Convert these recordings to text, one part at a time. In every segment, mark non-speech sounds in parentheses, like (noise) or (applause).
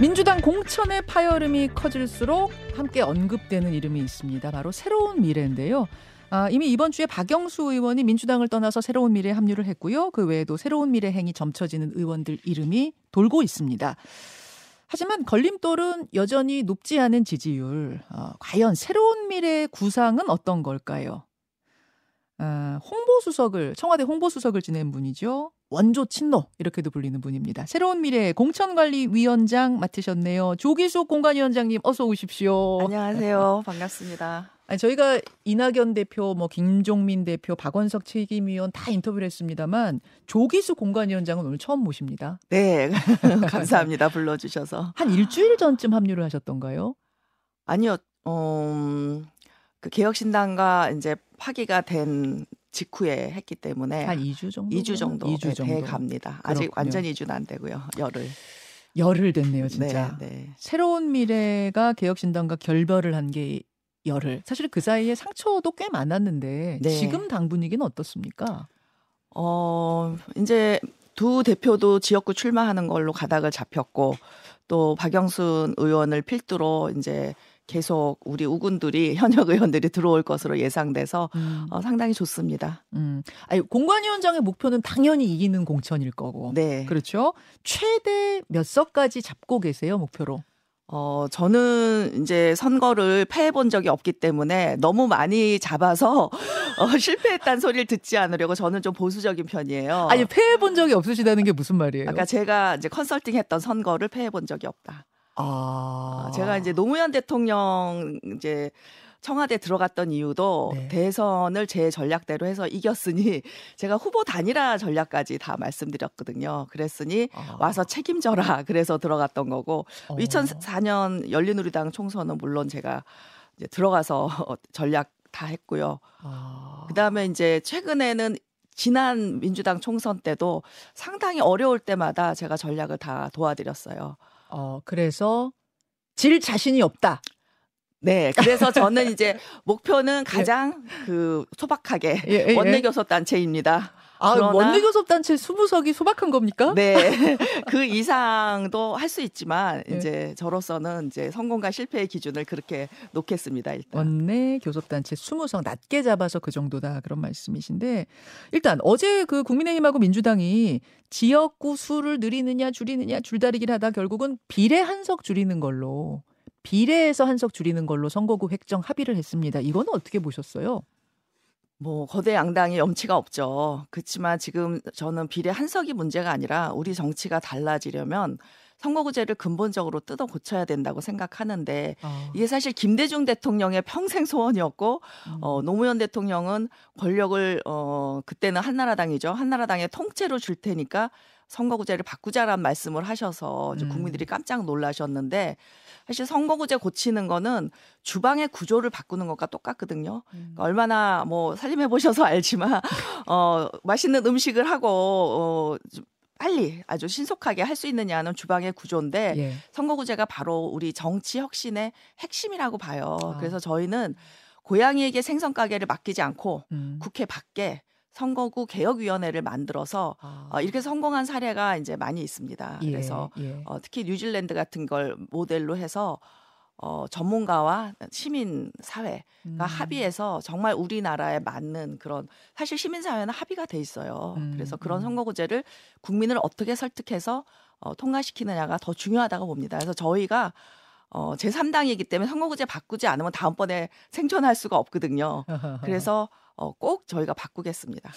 민주당 공천의 파열음이 커질수록 함께 언급되는 이름이 있습니다. 바로 새로운 미래인데요. 아, 이미 이번 주에 박영수 의원이 민주당을 떠나서 새로운 미래에 합류를 했고요. 그 외에도 새로운 미래 행이 점쳐지는 의원들 이름이 돌고 있습니다. 하지만 걸림돌은 여전히 높지 않은 지지율. 어, 과연 새로운 미래의 구상은 어떤 걸까요? 아, 홍보수석을 청와대 홍보수석을 지낸 분이죠. 원조 친노 이렇게도 불리는 분입니다. 새로운 미래 공천관리위원장 맡으셨네요. 조기숙 공관위원장님 어서 오십시오. 안녕하세요. 반갑습니다. 아니, 저희가 이낙연 대표, 뭐 김종민 대표, 박원석 책임위원 다 인터뷰를 했습니다만 조기수 공관위원장은 오늘 처음 모십니다. 네, (laughs) 감사합니다. 불러주셔서 한 일주일 전쯤 합류를 하셨던가요? 아니요, 어, 그 개혁신당과 이제 파기가 된 직후에 했기 때문에 한 2주 정도 2주 정도 2주 네, 정도 돼 갑니다. 아직 그렇군요. 완전 2주는 안 되고요. 열흘. 열흘 됐네요, 진짜. 네, 네. 새로운 미래가 개혁신당과 결별을 한 게 열흘. 사실 그 사이에 상처도 꽤 많았는데 네. 지금 당 분위기는 어떻습니까? 어, 이제 두 대표도 지역구 출마하는 걸로 가닥을 잡혔고 또 박영순 의원을 필두로 이제 계속 우리 우군들이 (laughs) 현역 의원들이 들어올 것으로 예상돼서 음. 어, 상당히 좋습니다. 음. 아니, 공관위원장의 목표는 당연히 이기는 공천일 거고. 네. 그렇죠? 최대 몇 석까지 잡고 계세요, 목표로? 어, 저는 이제 선거를 패해 본 적이 없기 때문에 너무 많이 잡아서 어, (laughs) 실패했다는 소리를 듣지 않으려고 저는 좀 보수적인 편이에요. 아니, 패해 본 적이 없으시다는 게 무슨 말이에요? 아까 제가 이제 컨설팅 했던 선거를 패해 본 적이 없다. 아. 어, 제가 이제 노무현 대통령 이제 청와대 들어갔던 이유도 네. 대선을 제 전략대로 해서 이겼으니 제가 후보 단일화 전략까지 다 말씀드렸거든요. 그랬으니 아. 와서 책임져라. (laughs) 그래서 들어갔던 거고 어. 2004년 열린우리당 총선은 물론 제가 이제 들어가서 (laughs) 전략 다 했고요. 아. 그다음에 이제 최근에는 지난 민주당 총선 때도 상당히 어려울 때마다 제가 전략을 다 도와드렸어요. 어, 그래서 질 자신이 없다. 네, 그래서 저는 이제 (laughs) 목표는 가장 그 소박하게 예, 예, 예. 원내교섭 단체입니다. 아, 원내교섭단체 수부석이 소박한 겁니까? 네, (laughs) 그 이상도 할 수 있지만 예. 이제 저로서는 이제 성공과 실패의 기준을 그렇게 놓겠습니다. 일단. 원내 교섭단체 20석 낮게 잡아서 그 정도다 그런 말씀이신데 일단 어제 그 국민의힘하고 민주당이 지역구 수를 늘리느냐 줄이느냐 줄다리기를 하다 결국은 비례 한석 줄이는 걸로 비례에서 한석 줄이는 걸로 선거구 획정 합의를 했습니다. 이거는 어떻게 보셨어요? 뭐 거대 양당이 염치가 없죠. 그렇지만 지금 저는 비례 한석이 문제가 아니라 우리 정치가 달라지려면 선거구제를 근본적으로 뜯어 고쳐야 된다고 생각하는데 아, 이게 사실 김대중 대통령의 평생 소원이었고 음. 어, 노무현 대통령은 권력을 어, 그때는 한나라당이죠. 한나라당의 통째로 줄 테니까 선거구제를 바꾸자라는 말씀을 하셔서 이제 음. 국민들이 깜짝 놀라셨는데 사실 선거구제 고치는 거는 주방의 구조를 바꾸는 것과 똑같거든요. 음. 그러니까 얼마나 뭐 살림해 보셔서 알지만 어 맛있는 음식을 하고 어좀 빨리 아주 신속하게 할 수 있느냐는 주방의 구조인데 예. 선거구제가 바로 우리 정치 혁신의 핵심이라고 봐요. 아. 그래서 저희는 고양이에게 생선 가게를 맡기지 않고 음. 국회 밖에 선거구 개혁위원회를 만들어서 아. 어, 이렇게 성공한 사례가 이제 많이 있습니다. 예, 그래서 예. 어, 특히 뉴질랜드 같은 걸 모델로 해서 어, 전문가와 시민 사회가 음. 합의해서 정말 우리나라에 맞는 그런 사실 시민 사회는 합의가 돼 있어요. 음, 그래서 그런 음. 선거구제를 국민을 어떻게 설득해서 어, 통과시키느냐가 더 중요하다고 봅니다. 그래서 저희가 어, 제3당이기 때문에 선거구제 바꾸지 않으면 다음번에 생존할 수가 없거든요. (laughs) 그래서 어, 꼭 저희가 바꾸겠습니다.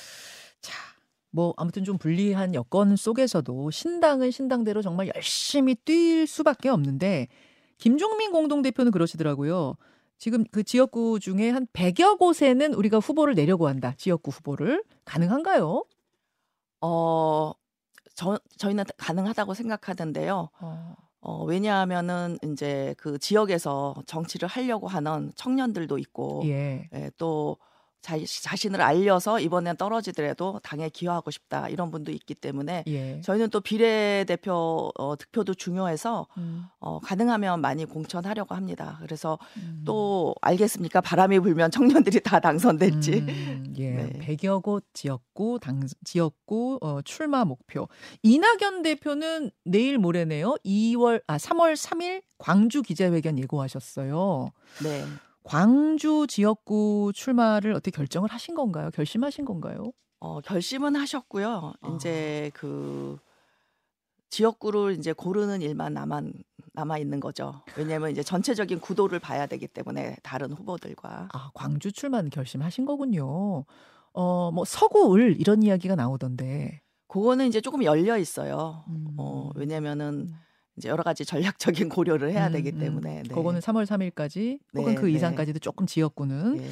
자, 뭐 아무튼 좀 불리한 여건 속에서도 신당은 신당대로 정말 열심히 뛸 수밖에 없는데 김종민 공동대표는 그러시더라고요. 지금 그 지역구 중에 한 100여 곳에는 우리가 후보를 내려고 한다. 지역구 후보를 가능한가요? 어, 저, 저희는 가능하다고 생각하는데요. 어. 어, 왜냐하면은 이제 그 지역에서 정치를 하려고 하는 청년들도 있고, 예. 예, 또 자, 자신을 알려서 이번엔 떨어지더라도 당에 기여하고 싶다 이런 분도 있기 때문에 예. 저희는 또 비례대표 어, 득표도 중요해서 음, 어, 가능하면 많이 공천하려고 합니다. 그래서 음. 또 알겠습니까? 바람이 불면 청년들이 다 당선될지. 음, (laughs) 예, 네. 100여 곳 지역구 당 지역구 어, 출마 목표. 이낙연 대표는 내일 모레네요. 2월 아 3월 3일 광주 기자회견 예고하셨어요. 네. 광주 지역구 출마를 어떻게 결정을 하신 건가요? 결심하신 건가요? 어, 결심은 하셨고요. 아. 이제 그 지역구를 이제 고르는 일만 남아 남아 있는 거죠. 왜냐하면 이제 전체적인 구도를 봐야 되기 때문에 다른 후보들과 아, 광주 출마는 결심하신 거군요. 어, 뭐 서구을 이런 이야기가 나오던데. 그거는 이제 조금 열려 있어요. 음. 어, 왜냐면은 이제 여러 가지 전략적인 고려를 해야 되기 음, 음. 때문에. 네. 그거는 3월 3일까지 혹은 네, 그 네. 이상까지도 조금 지역구는 예.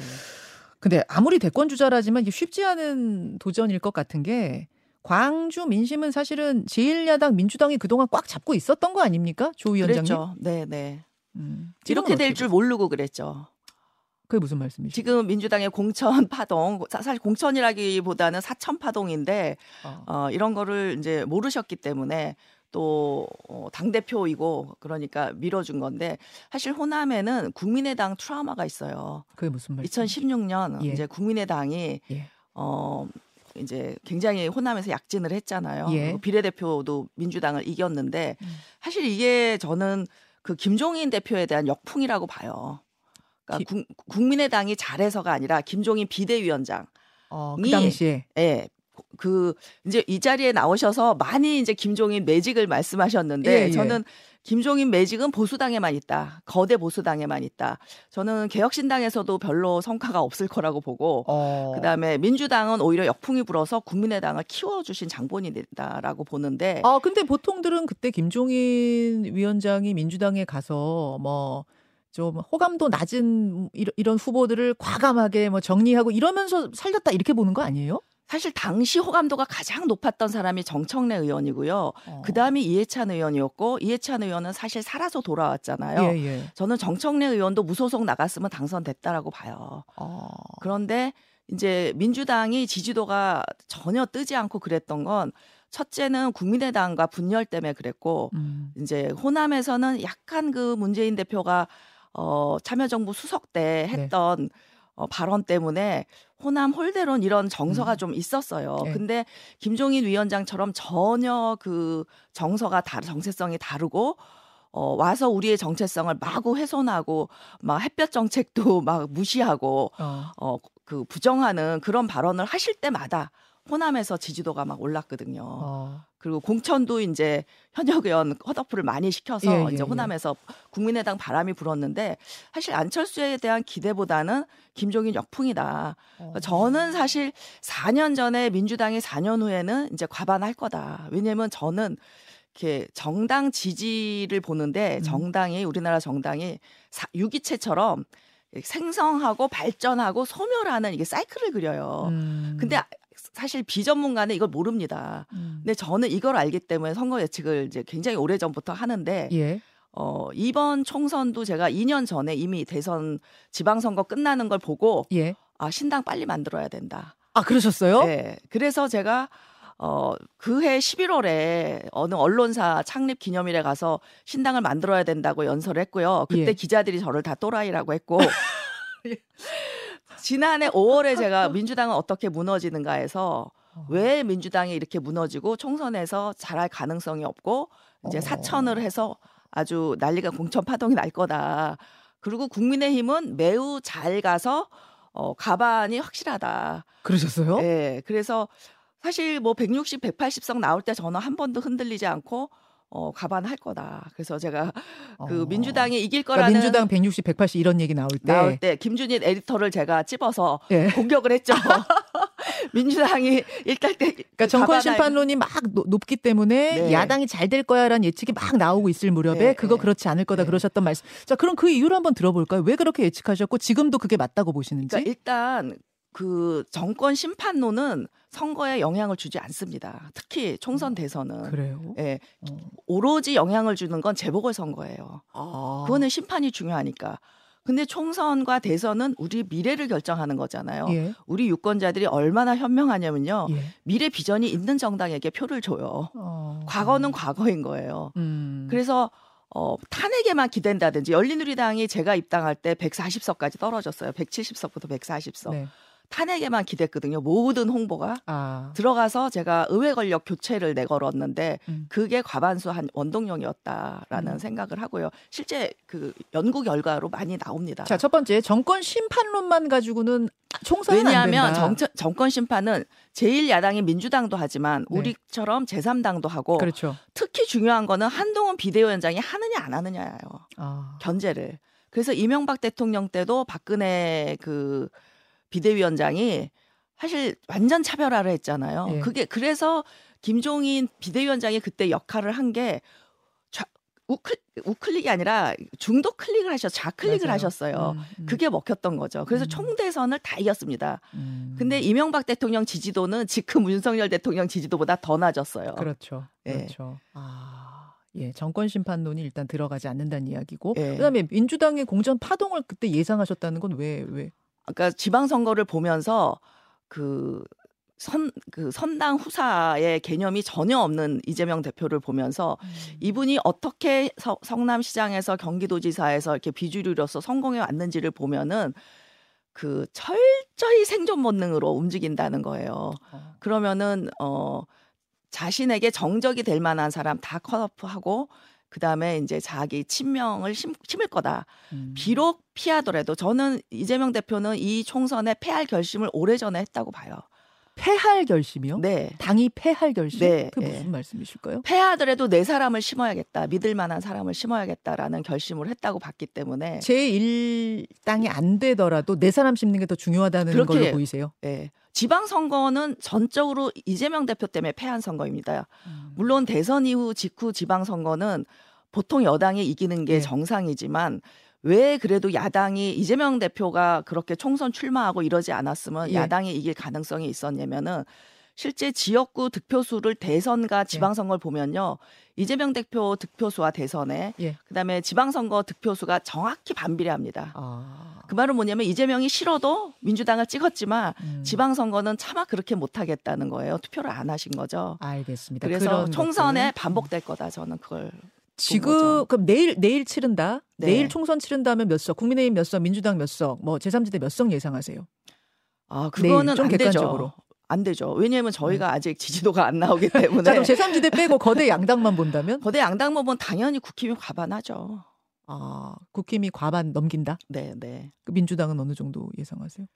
근데 아무리 대권 주자라지만 이게 쉽지 않은 도전일 것 같은 게 광주 민심은 사실은 제1야당 민주당이 그동안 꽉 잡고 있었던 거 아닙니까? 조 위원장님. 그랬죠. 네, 네. 음, 이렇게 될 줄 모르고 그랬죠. 그게 무슨 말씀이시죠? 지금 민주당의 공천 파동, 사- 사실 공천이라기보다는 사천 파동인데 어. 어, 이런 거를 이제 모르셨기 때문에 또 어, 당 대표이고 그러니까 밀어준 건데 사실 호남에는 국민의당 트라우마가 있어요. 그게 무슨 말씀? 2016년 예. 이제 국민의당이 예. 어 이제 굉장히 호남에서 약진을 했잖아요. 예. 비례대표도 민주당을 이겼는데 음. 사실 이게 저는 그 김종인 대표에 대한 역풍이라고 봐요. 그러니까 국, 국민의당이 잘해서가 아니라 김종인 비대위원장 어, 그 이- 당시에 예. 그 이제 이 자리에 나오셔서 많이 이제 김종인 매직을 말씀하셨는데 예, 예. 저는 김종인 매직은 보수당에만 있다. 거대 보수당에만 있다. 저는 개혁신당에서도 별로 성과가 없을 거라고 보고 어, 그다음에 민주당은 오히려 역풍이 불어서 국민의당을 키워주신 장본이다라고 보는데 아 근데 보통들은 그때 김종인 위원장이 민주당에 가서 뭐 좀 호감도 낮은 이런 후보들을 과감하게 뭐 정리하고 이러면서 살렸다 이렇게 보는 거 아니에요? 사실 당시 호감도가 가장 높았던 사람이 정청래 의원이고요. 어. 그 다음이 이해찬 의원이었고 이해찬 의원은 사실 살아서 돌아왔잖아요. 예, 예. 저는 정청래 의원도 무소속 나갔으면 당선됐다라고 봐요. 어. 그런데 이제 민주당이 지지도가 전혀 뜨지 않고 그랬던 건 첫째는 국민의당과 분열 때문에 그랬고 음. 이제 호남에서는 약간 그 문재인 대표가 어 참여정부 수석 때 네. 했던 어, 발언 때문에 호남 홀대론 이런 정서가 음. 좀 있었어요. 네. 근데 김종인 위원장처럼 전혀 그 정서가 다 정체성이 다르고 어, 와서 우리의 정체성을 마구 훼손하고 막 햇볕 정책도 (laughs) 막 무시하고 어. 어, 그 부정하는 그런 발언을 하실 때마다 호남에서 지지도가 막 올랐거든요. 어. 그리고 공천도 이제 현역 의원 컷오프를 많이 시켜서 예, 예, 이제 예. 호남에서 국민의당 바람이 불었는데 사실 안철수에 대한 기대보다는 김종인 역풍이다. 어. 저는 사실 4년 전에 민주당이 4년 후에는 이제 과반할 거다. 왜냐면 저는 이렇게 정당 지지를 보는데 음. 정당이 우리나라 정당이 사- 유기체처럼 생성하고 발전하고 소멸하는 이게 사이클을 그려요. 음. 근데 아- 사실 비전문가는 이걸 모릅니다. 음. 근데 저는 이걸 알기 때문에 선거 예측을 이제 굉장히 오래 전부터 하는데 예. 어 이번 총선도 제가 2년 전에 이미 대선 지방선거 끝나는 걸 보고 예. 아 신당 빨리 만들어야 된다. 아 그러셨어요? 네. 그래서 제가 어 그해 11월에 어느 언론사 창립 기념일에 가서 신당을 만들어야 된다고 연설을 했고요. 그때 예. 기자들이 저를 다 또라이라고 했고 (laughs) 예. 지난해 5월에 제가 (laughs) 민주당은 어떻게 무너지는가 해서 어. 왜 민주당이 이렇게 무너지고 총선에서 잘할 가능성이 없고 이제 어. 사천을 해서 아주 난리가 공천 파동이 날 거다. 그리고 국민의힘은 매우 잘 가서 어 가반이 확실하다. 그러셨어요? 예. 그래서 사실 뭐 160, 180석 나올 때 저는 한 번도 흔들리지 않고 어 과반할 거다. 그래서 제가 (laughs) 그 어. 민주당이 이길 그러니까 거라는 민주당 160, 180 이런 얘기 나올 때. 나올 때 김준일 에디터를 제가 찝어서 예. 공격을 했죠. (laughs) (laughs) 민주당이 일단 때 그러니까 정권 심판론이 막 노- 높기 때문에 네. 야당이 잘 될 거야라는 예측이 막 나오고 있을 무렵에 네, 그거 네. 그렇지 않을 거다 네. 그러셨던 말씀. 자, 그럼 그 이유를 한번 들어볼까요? 왜 그렇게 예측하셨고 지금도 그게 맞다고 보시는지? 그러니까 일단 그 정권 심판론은 선거에 영향을 주지 않습니다. 특히 총선 대선은. 그래요. 예, 어. 오로지 영향을 주는 건 재보궐 선거예요. 아. 그거는 심판이 중요하니까. 근데 총선과 대선은 우리 미래를 결정하는 거잖아요. 예. 우리 유권자들이 얼마나 현명하냐면요. 예. 미래 비전이 있는 정당에게 표를 줘요. 어. 과거는 과거인 거예요. 음. 그래서 어, 탄핵에만 기댄다든지 열린우리당이 제가 입당할 때 140석까지 떨어졌어요. 170석부터 140석. 네. 탄핵에만 기댔거든요. 모든 홍보가 아. 들어가서 제가 의회 권력 교체를 내걸었는데 음. 그게 과반수 한 원동력이었다라는 음. 생각을 하고요. 실제 그 연구 결과로 많이 나옵니다. 자, 첫 번째 정권 심판론만 가지고는 총선은 안 왜냐하면. 정, 정권 심판은 제1 야당인 민주당도 하지만 네. 우리처럼 제3당도 하고 그렇죠. 특히 중요한 거는 한동훈 비대위원장이 하느냐 안 하느냐예요. 아. 견제를. 그래서 이명박 대통령 때도 박근혜 그 비대위원장이 사실 완전 차별화를 했잖아요. 예. 그게 그래서 김종인 비대위원장이 그때 역할을 한게 우클, 우클릭이 아니라 중도 클릭을 하셔 좌클릭을 맞아요. 하셨어요. 음, 음. 그게 먹혔던 거죠. 그래서 음. 총대선을 다 이겼습니다. 음. 근데 이명박 대통령 지지도는 지금 윤석열 대통령 지지도보다 더 낮았어요. 그렇죠. 예. 그렇죠. 아. 예, 정권 심판론이 일단 들어가지 않는다는 이야기고 예. 그다음에 민주당의 공천 파동을 그때 예상하셨다는 건 왜 왜? 아까 지방 선거를 보면서 그 선, 그 선당 후사의 개념이 전혀 없는 이재명 대표를 보면서 이분이 어떻게 서, 성남시장에서 경기도지사에서 이렇게 비주류로서 성공해 왔는지를 보면은 그 철저히 생존 본능으로 움직인다는 거예요. 어. 그러면은 어 자신에게 정적이 될 만한 사람 다 컷오프하고 그 다음에 이제 자기 친명을 심, 심을 거다. 음. 비록 피하더라도 저는 이재명 대표는 이 총선에 패할 결심을 오래전에 했다고 봐요. 패할 결심이요? 네. 당이 패할 결심? 네, 네. 무슨 말씀이실까요? 패하더라도 내 사람을 심어야겠다. 믿을 만한 사람을 심어야겠다라는 결심을 했다고 봤기 때문에 제1당이 안 되더라도 내 사람 심는 게 더 중요하다는 걸로 보이세요? 예. 지방 선거는 전적으로 이재명 대표 때문에 패한 선거입니다. 음. 물론 대선 이후 직후 지방 선거는 보통 여당이 이기는 게 네. 정상이지만 왜 그래도 야당이 이재명 대표가 그렇게 총선 출마하고 이러지 않았으면 예. 야당이 이길 가능성이 있었냐면은 실제 지역구 득표수를 대선과 지방선거를 보면요. 이재명 대표 득표수와 대선에 예. 그다음에 지방선거 득표수가 정확히 반비례합니다. 아. 그 말은 뭐냐면 이재명이 싫어도 민주당을 찍었지만 음. 지방선거는 차마 그렇게 못하겠다는 거예요. 투표를 안 하신 거죠. 알겠습니다. 그래서 총선에 것들. 반복될 거다. 저는 그걸 지금. 그럼 내일 내일 치른다. 네. 내일 총선 치른다면 몇 석? 국민의힘 몇 석? 민주당 몇 석? 뭐 제3지대 몇 석 예상하세요? 아 그거는 좀안 객관적으로. 되죠. 안 되죠. 왜냐하면 저희가 아직 지지도가 안 나오기 (laughs) 때문에 자, 그럼 제3지대 빼고 거대 양당만 본다면 거대 양당 모면 당연히 국힘이 과반하죠. 아, 국힘이 과반 넘긴다. 네, 네. 그 민주당은 어느 정도 예상하세요?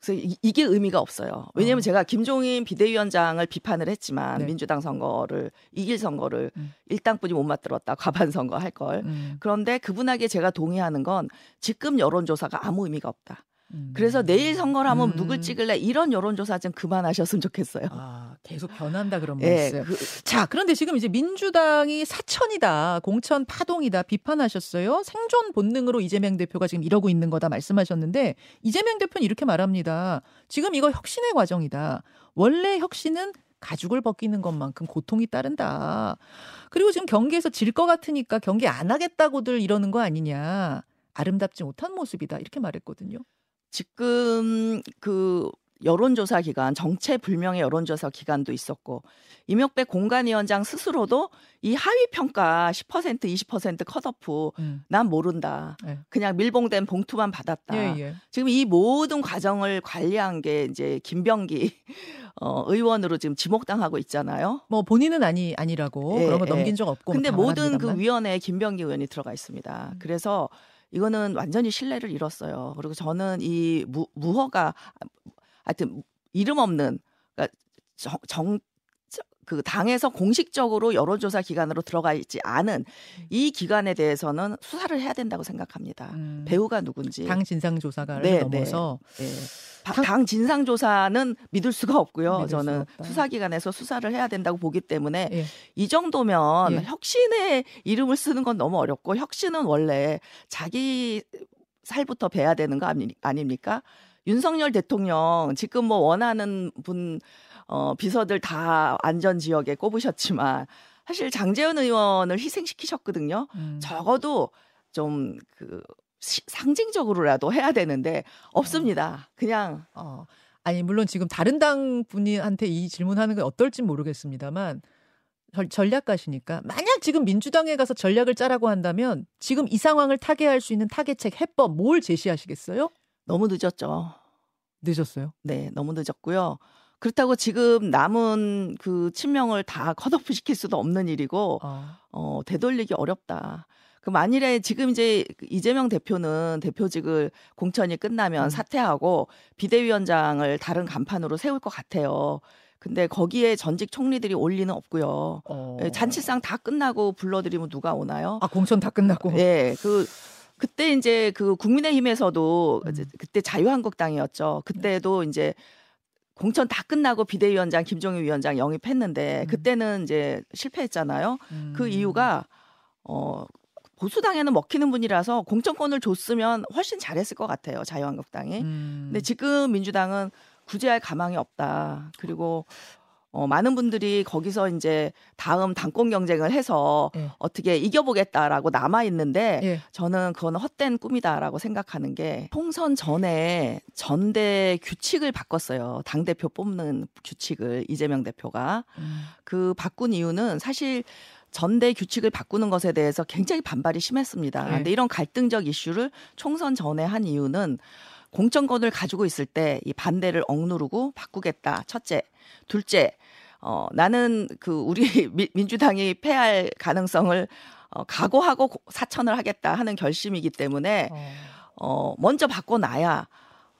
그래서 이, 이게 의미가 없어요. 왜냐하면 어. 제가 김종인 비대위원장을 비판을 했지만 네. 민주당 선거를 이길 선거를 음. 일당뿐이 못 맞들었다. 과반 선거 할 걸. 음, 그런데 그분에게 제가 동의하는 건 지금 여론조사가 아무 의미가 없다. 음. 그래서 내일 선거를 하면 음. 누굴 찍을래 이런 여론조사 좀 그만하셨으면 좋겠어요. 아, 계속 변한다 그런 예, 말씀. 그, 자, 그런데 지금 이제 민주당이 사천이다, 공천 파동이다 비판하셨어요. 생존 본능으로 이재명 대표가 지금 이러고 있는 거다 말씀하셨는데 이재명 대표는 이렇게 말합니다. 지금 이거 혁신의 과정이다. 원래 혁신은 가죽을 벗기는 것만큼 고통이 따른다. 그리고 지금 경기에서 질 것 같으니까 경기 안 하겠다고들 이러는 거 아니냐. 아름답지 못한 모습이다. 이렇게 말했거든요. 지금 그 여론조사 기간, 정체불명의 여론조사 기간도 있었고 임혁백 공관위원장 스스로도 이 하위 평가 10% 20% 컷오프 음. 난 모른다. 네. 그냥 밀봉된 봉투만 받았다. 예, 예. 지금 이 모든 과정을 관리한 게 이제 김병기 어, 의원으로 지금 지목당하고 있잖아요. 뭐 본인은 아니 아니라고 예, 그런 거 예. 넘긴 적 없고 근데 뭐 모든 그. 위원회에 김병기 의원이 들어가 있습니다. 음. 그래서 이거는 완전히 신뢰를 잃었어요. 그리고 저는 이 무, 무허가 하여튼 이름 없는 그러니까 정, 정, 그 당에서 공식적으로 여론조사 기관으로 들어가 있지 않은 이 기관에 대해서는 수사를 해야 된다고 생각합니다. 음. 배우가 누군지. 당 진상 조사를 네, 넘어서 예. 바- 당 진상 조사는 믿을 수가 없고요. 믿을 저는. 수사기관에서 수사를 해야 된다고 보기 때문에 예. 이 정도면 예. 혁신의 이름을 쓰는 건 너무 어렵고 혁신은 원래 자기 살부터 배야 되는 거 아니- 아닙니까? 윤석열 대통령 지금 뭐 원하는 분 어, 비서들 다 안전 지역에 꼽으셨지만 사실 장재현 의원을 희생시키셨거든요. 음. 적어도 좀그 상징적으로라도 해야 되는데 없습니다. 그냥 어. 아니 물론 지금 다른 당 분이한테 이 질문하는 게 어떨지 모르겠습니다만 전략가시니까 만약 지금 민주당에 가서 전략을 짜라고 한다면 지금 이 상황을 타개할 수 있는 타개책 해법 뭘 제시하시겠어요? 너무 늦었죠. 늦었어요? 네, 너무 늦었고요. 그렇다고 지금 남은 그 친명을 다 컷오프 시킬 수도 없는 일이고 어. 어, 되돌리기 어렵다. 그 만일에 지금 이제 이재명 대표는 대표직을 공천이 끝나면 음. 사퇴하고 비대위원장을 다른 간판으로 세울 것 같아요. 근데 거기에 전직 총리들이 올 리는 없고요. 어. 예, 잔치상 다 끝나고 불러드리면 누가 오나요? 아 공천 다 끝나고. 예, 그 그때 이제 그 국민의힘에서도 음. 그때 자유한국당이었죠. 그때도 이제 공천 다 끝나고 비대위원장 김종인 위원장 영입했는데 음. 그때는 이제 실패했잖아요. 그 음. 그 이유가 어 보수당에는 먹히는 분이라서 공천권을 줬으면 훨씬 잘했을 것 같아요. 자유한국당이. 음. 근데 지금 민주당은 구제할 가망이 없다. 그리고 어, 많은 분들이 거기서 이제 다음 당권 경쟁을 해서 예. 어떻게 이겨보겠다라고 남아 있는데 예. 저는 그건 헛된 꿈이다라고 생각하는 게 총선 전에 전대 규칙을 바꿨어요. 당 대표 뽑는 규칙을 이재명 대표가 음. 그 바꾼 이유는 사실 전대 규칙을 바꾸는 것에 대해서 굉장히 반발이 심했습니다. 네. 근데 이런 갈등적 이슈를 총선 전에 한 이유는 공천권을 가지고 있을 때 이 반대를 억누르고 바꾸겠다. 첫째. 둘째. 어, 나는 그 우리 (laughs) 민주당이 패할 가능성을 어, 각오하고 사천을 하겠다 하는 결심이기 때문에 어, 어 먼저 바꿔놔야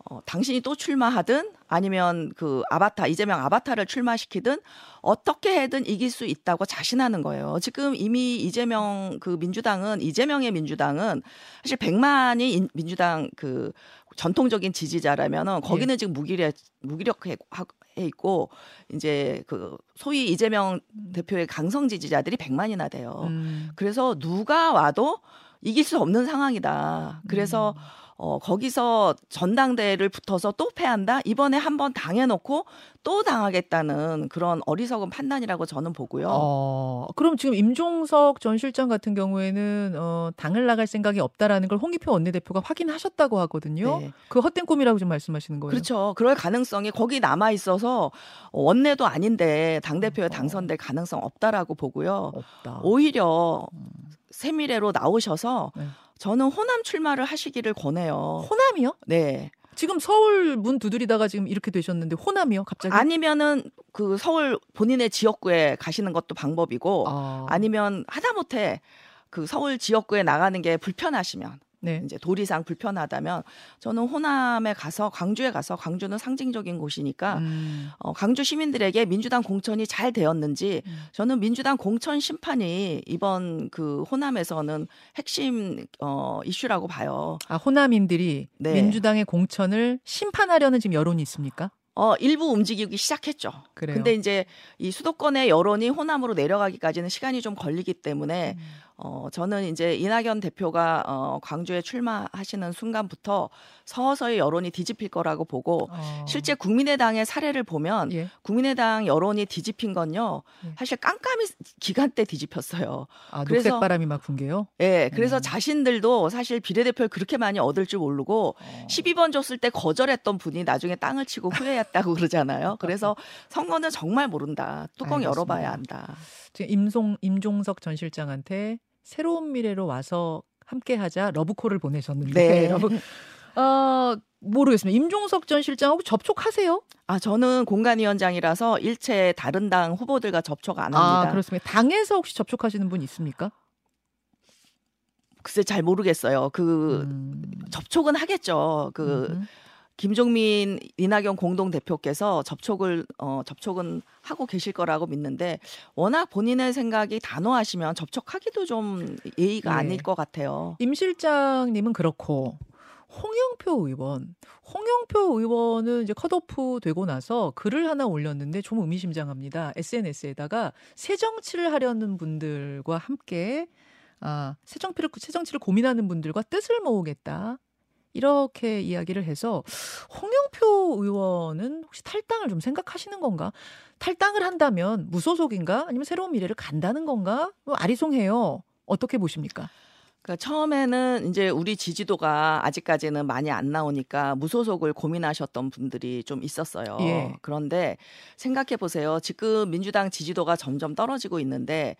어, 당신이 또 출마하든 아니면 그 아바타 이재명 아바타를 출마시키든 어떻게 해든 이길 수 있다고 자신하는 거예요. 지금 이미 이재명 그 민주당은 이재명의 민주당은 사실 100만이 민주당 그 전통적인 지지자라면은 거기는 예. 지금 무기력 무기력해 있고 이제 그 소위 이재명 대표의 강성 지지자들이 100만이나 돼요. 음. 그래서 누가 와도 이길 수 없는 상황이다. 그래서 음. 어, 거기서 전당대회를 붙어서 또 패한다? 이번에 한 번 당해놓고 또 당하겠다는 그런 어리석은 판단이라고 저는 보고요. 어, 그럼 지금 임종석 전 실장 같은 경우에는 어, 당을 나갈 생각이 없다라는 걸 홍기표 원내대표가 확인하셨다고 하거든요. 네. 그 헛된 꿈이라고 좀 말씀하시는 거예요. 그렇죠. 그럴 가능성이 거기 남아 있어서 원내도 아닌데 당 대표에 어. 당선될 가능성 없다라고 보고요. 없다. 오히려 음. 세미래로 나오셔서 네. 저는 호남 출마를 하시기를 권해요. 호남이요? 네. 지금 서울 문 두드리다가 지금 이렇게 되셨는데 호남이요 갑자기? 아니면은 그 서울 본인의 지역구에 가시는 것도 방법이고 아. 아니면 하다못해 그 서울 지역구에 나가는 게 불편하시면 네. 이제 도리상 불편하다면 저는 호남에 가서 광주에 가서 광주는 상징적인 곳이니까 음. 어, 광주 시민들에게 민주당 공천이 잘 되었는지 음. 저는 민주당 공천 심판이 이번 그 호남에서는 핵심 어, 이슈라고 봐요. 아 호남인들이 네. 민주당의 공천을 심판하려는 지금 여론이 있습니까? 어, 일부 움직이기 시작했죠. 그래요. 근데 이제 이 수도권의 여론이 호남으로 내려가기까지는 시간이 좀 걸리기 때문에 음. 어, 저는 이제 이낙연 대표가 어, 광주에 출마하시는 순간부터 서서히 여론이 뒤집힐 거라고 보고 어. 실제 국민의당의 사례를 보면 예. 국민의당 여론이 뒤집힌 건요. 예. 사실 깜깜이 기간 때 뒤집혔어요. 아, 그래서 녹색 바람이 막 분 게요? 예. 그래서 음. 자신들도 사실 비례대표를 그렇게 많이 얻을 줄 모르고 어. 12번 줬을 때 거절했던 분이 나중에 땅을 치고 후회했다고 (laughs) 그러잖아요. 그래서 선거는 정말 모른다. 뚜껑 알겠습니다. 열어봐야 한다. 지금 임송 임종석 전 실장한테 새로운 미래로 와서 함께하자 러브콜을 보내셨는데 네. (laughs) 러브, 어, 모르겠습니다. 임종석 전 실장하고 접촉하세요? 아, 저는 공관위원장이라서 일체 다른 당 후보들과 접촉 안 합니다. 아, 그렇습니다. 당에서 혹시 접촉하시는 분 있습니까? 글쎄 잘 모르겠어요. 그 음. 접촉은 하겠죠. 그 음. 김종민 이낙연 공동 대표께서 접촉을 어 접촉은 하고 계실 거라고 믿는데 워낙 본인의 생각이 단호하시면 접촉하기도 좀 예의가 네. 아닐 것 같아요. 임 실장님은 그렇고 홍영표 의원, 홍영표 의원은 이제 컷오프 되고 나서 글을 하나 올렸는데 좀 의미심장합니다. SNS에다가 새 정치를 하려는 분들과 함께 아, 새 정치를 새 정치를 고민하는 분들과 뜻을 모으겠다. 이렇게 이야기를 해서 홍영표 의원은 혹시 탈당을 좀 생각하시는 건가? 탈당을 한다면 무소속인가? 아니면 새로운 미래를 간다는 건가? 뭐 아리송해요. 어떻게 보십니까? 그러니까 처음에는 이제 우리 지지도가 아직까지는 많이 안 나오니까 무소속을 고민하셨던 분들이 좀 있었어요. 예. 그런데 생각해 보세요. 지금 민주당 지지도가 점점 떨어지고 있는데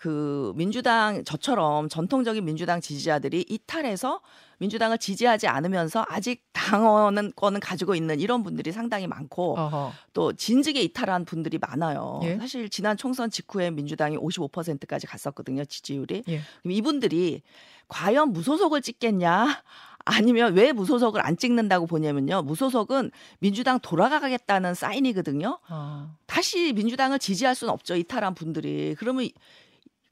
그 민주당 저처럼 전통적인 민주당 지지자들이 이탈해서 민주당을 지지하지 않으면서 아직 당원은 거는 가지고 있는 이런 분들이 상당히 많고 어허. 또 진즉에 이탈한 분들이 많아요. 예. 사실 지난 총선 직후에 민주당이 55%까지 갔었거든요, 지지율이. 예. 그럼 이분들이 과연 무소속을 찍겠냐? (laughs) 아니면 왜 무소속을 안 찍는다고 보냐면요. 무소속은 민주당 돌아가겠다는 사인이거든요. 어. 다시 민주당을 지지할 수는 없죠. 이탈한 분들이. 그러면 이-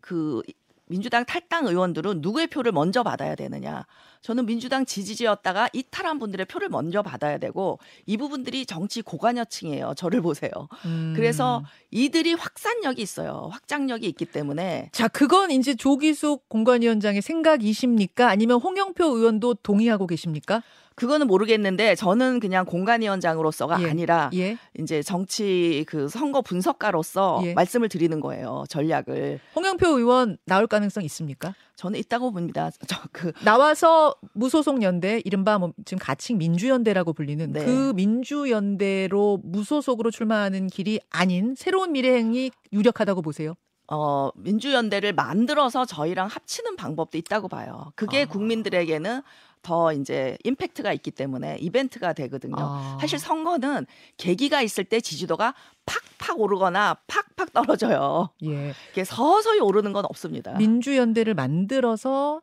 그 민주당 탈당 의원들은 누구의 표를 먼저 받아야 되느냐? 저는 민주당 지지지였다가 이탈한 분들의 표를 먼저 받아야 되고 이 부분들이 정치 고관여층이에요. 저를 보세요. 음. 그래서 이들이 확산력이 있어요. 확장력이 있기 때문에 자, 그건 이제 조기숙 공관위원장의 생각이십니까? 아니면 홍영표 의원도 동의하고 계십니까? 그거는 모르겠는데 저는 그냥 공관위원장으로서가 예. 아니라 예. 이제 정치 그 선거 분석가로서 예. 말씀을 드리는 거예요. 전략을 홍영표 의원 나올 가능성 있습니까? 저는 있다고 봅니다. (laughs) 저 그 나와서 무소속 연대 이른바 뭐 지금 가칭 민주연대라고 불리는 네. 그 민주연대로 무소속으로 출마하는 길이 아닌 새로운 미래행이 유력하다고 보세요. 어, 민주연대를 만들어서 저희랑 합치는 방법도 있다고 봐요. 그게 아. 국민들에게는 더 이제 임팩트가 있기 때문에 이벤트가 되거든요. 아. 사실 선거는 계기가 있을 때 지지도가 팍팍 오르거나 팍팍 떨어져요. 예. 이게 서서히 오르는 건 없습니다. 민주연대를 만들어서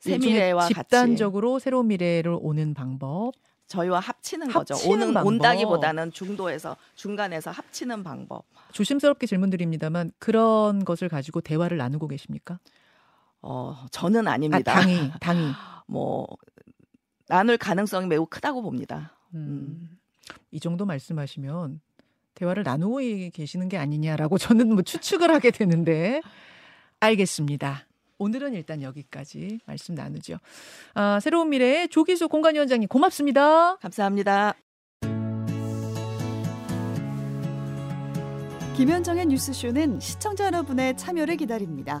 새미래와 집단적으로 새로운 미래를 오는 방법. 저희와 합치는 거죠. 합치는 오는 방법. 온다기보다는 중도에서 중간에서 합치는 방법. 조심스럽게 질문드립니다만 그런 것을 가지고 대화를 나누고 계십니까? 어, 저는 아, 아닙니다. 당이 당이. (laughs) 뭐 나눌 가능성이 매우 크다고 봅니다. 음. 이 정도 말씀하시면 대화를 나누고 계시는 게 아니냐라고 저는 뭐 추측을 하게 되는데 알겠습니다. 오늘은 일단 여기까지 말씀 나누죠. 아, 새로운 미래의 조기수 공관위원장님 고맙습니다. 감사합니다. 김현정의 뉴스쇼는 시청자 여러분의 참여를 기다립니다.